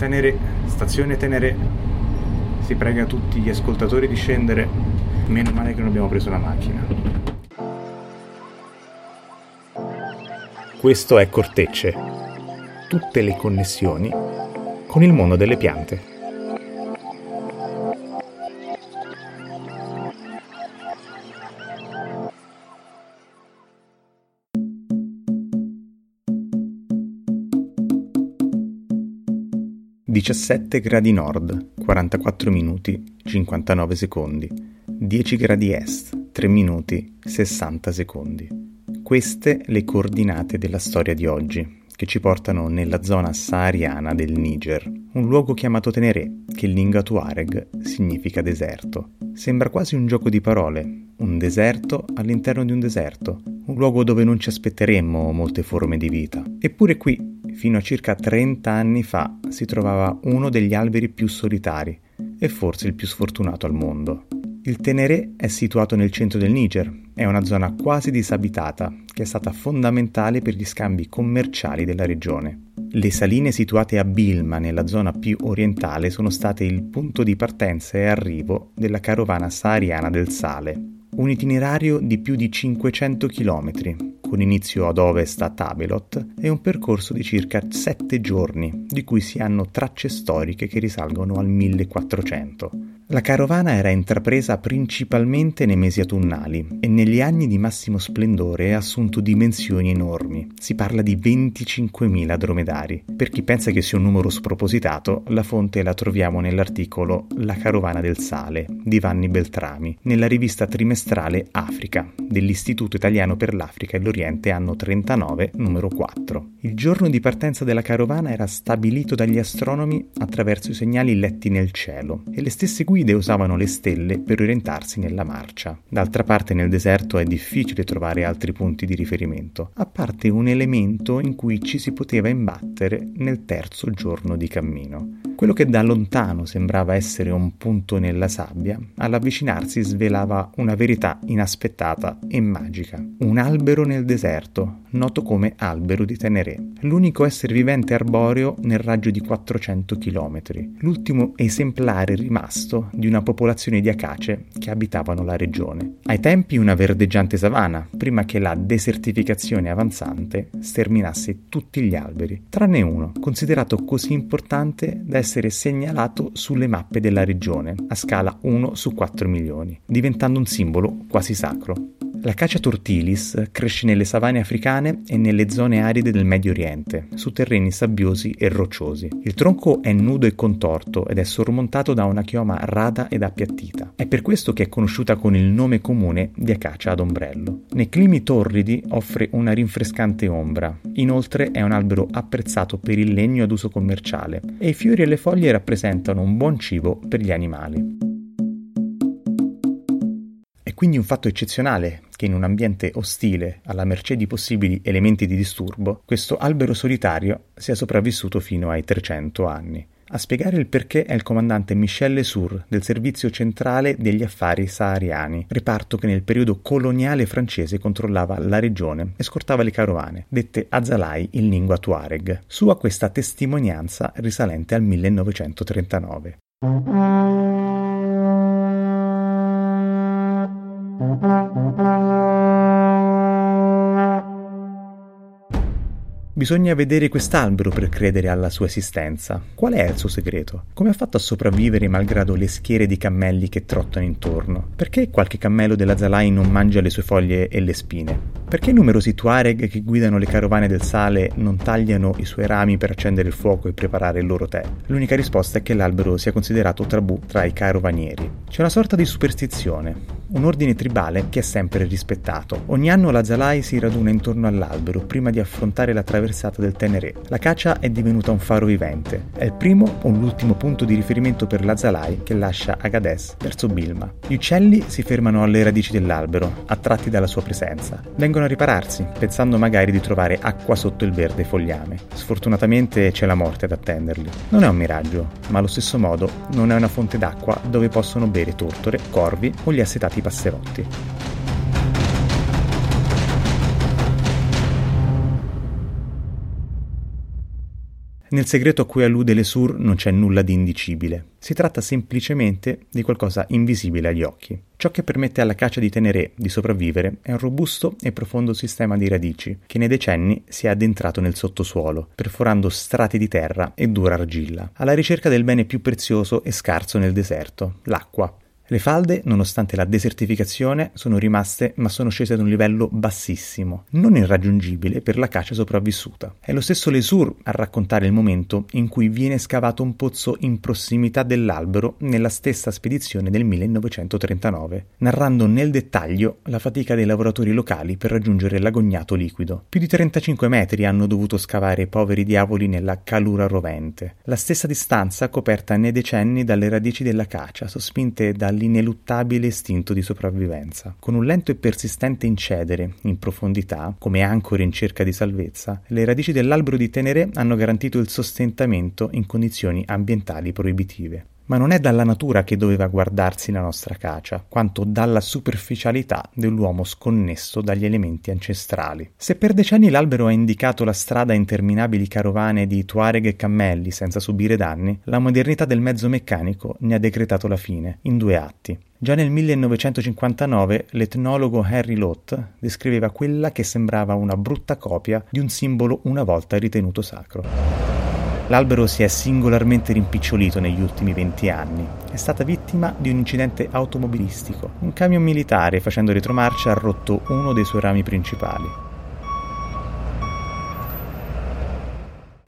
Tenere, stazione Tenere. Si prega tutti gli ascoltatori di scendere. Meno male che non abbiamo preso la macchina. Questo è Cortecce. Tutte le connessioni con il mondo delle piante. 17 gradi nord, 44 minuti, 59 secondi. 10 gradi est, 3 minuti, 60 secondi. Queste le coordinate della storia di oggi, che ci portano nella zona sahariana del Niger, un luogo chiamato Teneré, che in lingua tuareg significa deserto. Sembra quasi un gioco di parole, un deserto all'interno di un deserto, un luogo dove non ci aspetteremmo molte forme di vita. Eppure qui fino a circa 30 anni fa si trovava uno degli alberi più solitari e forse il più sfortunato al mondo. Il Teneré è situato nel centro del Niger, è una zona quasi disabitata che è stata fondamentale per gli scambi commerciali della regione. Le saline situate a Bilma, nella zona più orientale, sono state il punto di partenza e arrivo della carovana sahariana del sale, un itinerario di più di 500 km, con inizio ad ovest a Tabelot, e un percorso di circa 7 giorni, di cui si hanno tracce storiche che risalgono al 1400. La carovana era intrapresa principalmente nei mesi autunnali e negli anni di massimo splendore ha assunto dimensioni enormi. Si parla di 25.000 dromedari. Per chi pensa che sia un numero spropositato, la fonte la troviamo nell'articolo La carovana del sale di Vanni Beltrami, nella rivista trimestrale Africa dell'Istituto Italiano per l'Africa e l'Oriente anno 39, numero 4. Il giorno di partenza della carovana era stabilito dagli astronomi attraverso i segnali letti nel cielo e le stesse guide guide usavano le stelle per orientarsi nella marcia. D'altra parte nel deserto è difficile trovare altri punti di riferimento, a parte un elemento in cui ci si poteva imbattere nel terzo giorno di cammino. Quello che da lontano sembrava essere un punto nella sabbia, all'avvicinarsi svelava una verità inaspettata e magica. Un albero nel deserto, noto come albero di Teneré, l'unico essere vivente arboreo nel raggio di 400 km, l'ultimo esemplare rimasto di una popolazione di acace che abitavano la regione. Ai tempi una verdeggiante savana, prima che la desertificazione avanzante sterminasse tutti gli alberi, tranne uno, considerato così importante da essere essere segnalato sulle mappe della regione a scala 1 su 4 milioni, diventando un simbolo quasi sacro. L'acacia tortilis cresce nelle savane africane e nelle zone aride del Medio Oriente, su terreni sabbiosi e rocciosi. Il tronco è nudo e contorto ed è sormontato da una chioma rada ed appiattita. È per questo che è conosciuta con il nome comune di acacia ad ombrello. Nei climi torridi offre una rinfrescante ombra. Inoltre è un albero apprezzato per il legno ad uso commerciale e i fiori e le foglie rappresentano un buon cibo per gli animali. È quindi un fatto eccezionale che in un ambiente ostile, alla mercé di possibili elementi di disturbo, questo albero solitario sia sopravvissuto fino ai 300 anni. A spiegare il perché è il comandante Michel Lesour del Servizio Centrale degli Affari Sahariani, reparto che nel periodo coloniale francese controllava la regione e scortava le carovane, dette Azalai in lingua tuareg. Sua questa testimonianza risalente al 1939. Bisogna vedere quest'albero per credere alla sua esistenza. Qual è il suo segreto? Come ha fatto a sopravvivere malgrado le schiere di cammelli che trottano intorno? Perché qualche cammello della Zalai non mangia le sue foglie e le spine? Perché numerosi Tuareg che guidano le carovane del sale non tagliano i suoi rami per accendere il fuoco e preparare il loro tè? L'unica risposta è che l'albero sia considerato tabù tra i carovanieri. C'è una sorta di superstizione, un ordine tribale che è sempre rispettato. Ogni anno la Zalai si raduna intorno all'albero prima di affrontare la traversata del Teneré. La caccia è divenuta un faro vivente. È il primo o l'ultimo punto di riferimento per la Zalai che lascia Agadez verso Bilma. Gli uccelli si fermano alle radici dell'albero, attratti dalla sua presenza. Vengono a ripararsi, pensando magari di trovare acqua sotto il verde fogliame. Sfortunatamente c'è la morte ad attenderli. Non è un miraggio, ma allo stesso modo non è una fonte d'acqua dove possono bere tortore, corvi o gli assetati i passerotti. Nel segreto a cui allude Lesur non c'è nulla di indicibile. Si tratta semplicemente di qualcosa invisibile agli occhi. Ciò che permette alla caccia di Teneré di sopravvivere è un robusto e profondo sistema di radici che nei decenni si è addentrato nel sottosuolo, perforando strati di terra e dura argilla, alla ricerca del bene più prezioso e scarso nel deserto, l'acqua. Le falde, nonostante la desertificazione, sono rimaste ma sono scese ad un livello bassissimo, non irraggiungibile per la caccia sopravvissuta. È lo stesso Lesur a raccontare il momento in cui viene scavato un pozzo in prossimità dell'albero nella stessa spedizione del 1939, narrando nel dettaglio la fatica dei lavoratori locali per raggiungere l'agognato liquido. Più di 35 metri hanno dovuto scavare i poveri diavoli nella calura rovente, la stessa distanza coperta nei decenni dalle radici della cacia, sospinte dal l'ineluttabile istinto di sopravvivenza. Con un lento e persistente incedere in profondità, come ancore in cerca di salvezza, le radici dell'albero di Tenere hanno garantito il sostentamento in condizioni ambientali proibitive ma non è dalla natura che doveva guardarsi la nostra cacia, quanto dalla superficialità dell'uomo sconnesso dagli elementi ancestrali. Se per decenni l'albero ha indicato la strada a interminabili carovane di Tuareg e cammelli senza subire danni, la modernità del mezzo meccanico ne ha decretato la fine, in due atti. Già nel 1959 l'etnologo Henry Lott descriveva quella che sembrava una brutta copia di un simbolo una volta ritenuto sacro. L'albero si è singolarmente rimpicciolito negli ultimi 20 anni. È stata vittima di un incidente automobilistico. Un camion militare, facendo retromarcia, ha rotto uno dei suoi rami principali.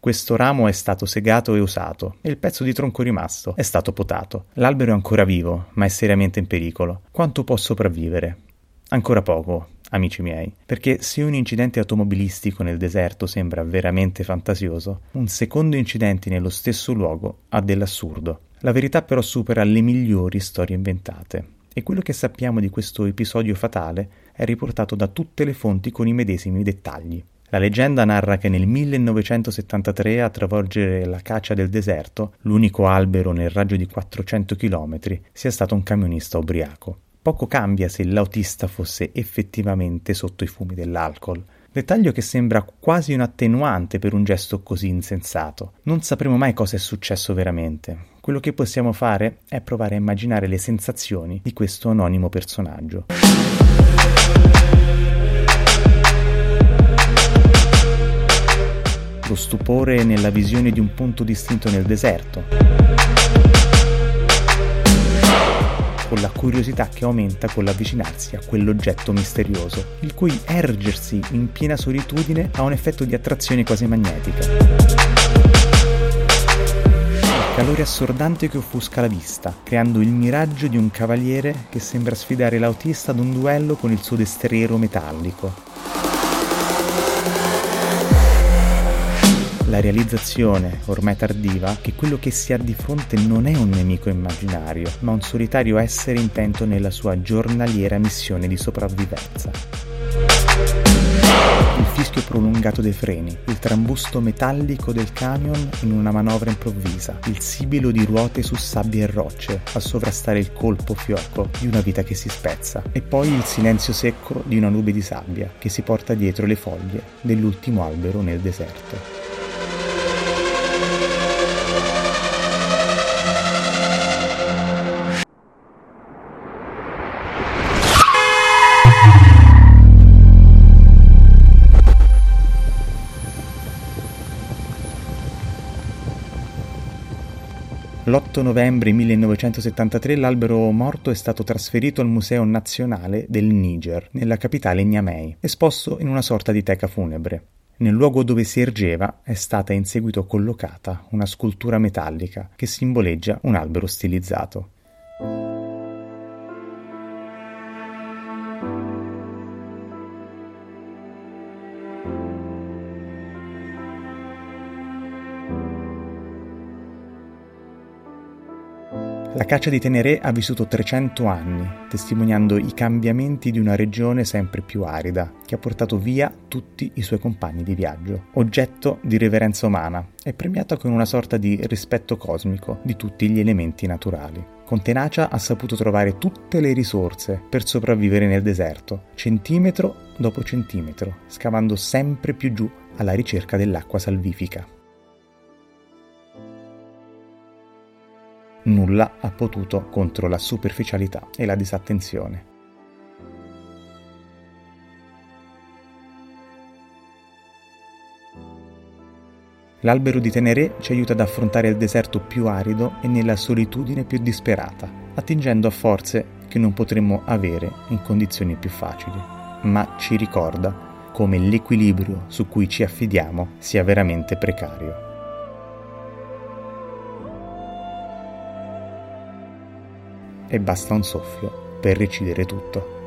Questo ramo è stato segato e usato e il pezzo di tronco rimasto è stato potato. L'albero è ancora vivo, ma è seriamente in pericolo. Quanto può sopravvivere? Ancora poco, amici miei, perché se un incidente automobilistico nel deserto sembra veramente fantasioso, un secondo incidente nello stesso luogo ha dell'assurdo. La verità però supera le migliori storie inventate. E quello che sappiamo di questo episodio fatale è riportato da tutte le fonti con i medesimi dettagli. La leggenda narra che nel 1973 a travolgere la caccia del deserto, l'unico albero nel raggio di 400 km, sia stato un camionista ubriaco. Poco cambia se l'autista fosse effettivamente sotto i fumi dell'alcol. Dettaglio che sembra quasi un attenuante per un gesto così insensato. Non sapremo mai cosa è successo veramente. Quello che possiamo fare è provare a immaginare le sensazioni di questo anonimo personaggio. Lo stupore nella visione di un punto distinto nel deserto con la curiosità che aumenta con l'avvicinarsi a quell'oggetto misterioso, il cui ergersi in piena solitudine ha un effetto di attrazione quasi magnetica. Calore assordante che offusca la vista, creando il miraggio di un cavaliere che sembra sfidare l'autista ad un duello con il suo destriero metallico, la realizzazione, ormai tardiva, che quello che si ha di fronte non è un nemico immaginario, ma un solitario essere intento nella sua giornaliera missione di sopravvivenza. Il fischio prolungato dei freni, il trambusto metallico del camion in una manovra improvvisa, il sibilo di ruote su sabbie e rocce a sovrastare il colpo fioco di una vita che si spezza, e poi il silenzio secco di una nube di sabbia che si porta dietro le foglie dell'ultimo albero nel deserto. L'8 novembre 1973 l'albero morto è stato trasferito al Museo Nazionale del Niger, nella capitale Niamey, esposto in una sorta di teca funebre. Nel luogo dove si ergeva è stata in seguito collocata una scultura metallica che simboleggia un albero stilizzato. La caccia di Teneré ha vissuto 300 anni, testimoniando i cambiamenti di una regione sempre più arida, che ha portato via tutti i suoi compagni di viaggio. Oggetto di reverenza umana, è premiata con una sorta di rispetto cosmico di tutti gli elementi naturali. Con tenacia ha saputo trovare tutte le risorse per sopravvivere nel deserto, centimetro dopo centimetro, scavando sempre più giù alla ricerca dell'acqua salvifica. Nulla ha potuto contro la superficialità e la disattenzione. L'albero di Teneré ci aiuta ad affrontare il deserto più arido e nella solitudine più disperata, attingendo a forze che non potremmo avere in condizioni più facili, ma ci ricorda come l'equilibrio su cui ci affidiamo sia veramente precario. E basta un soffio per recidere tutto.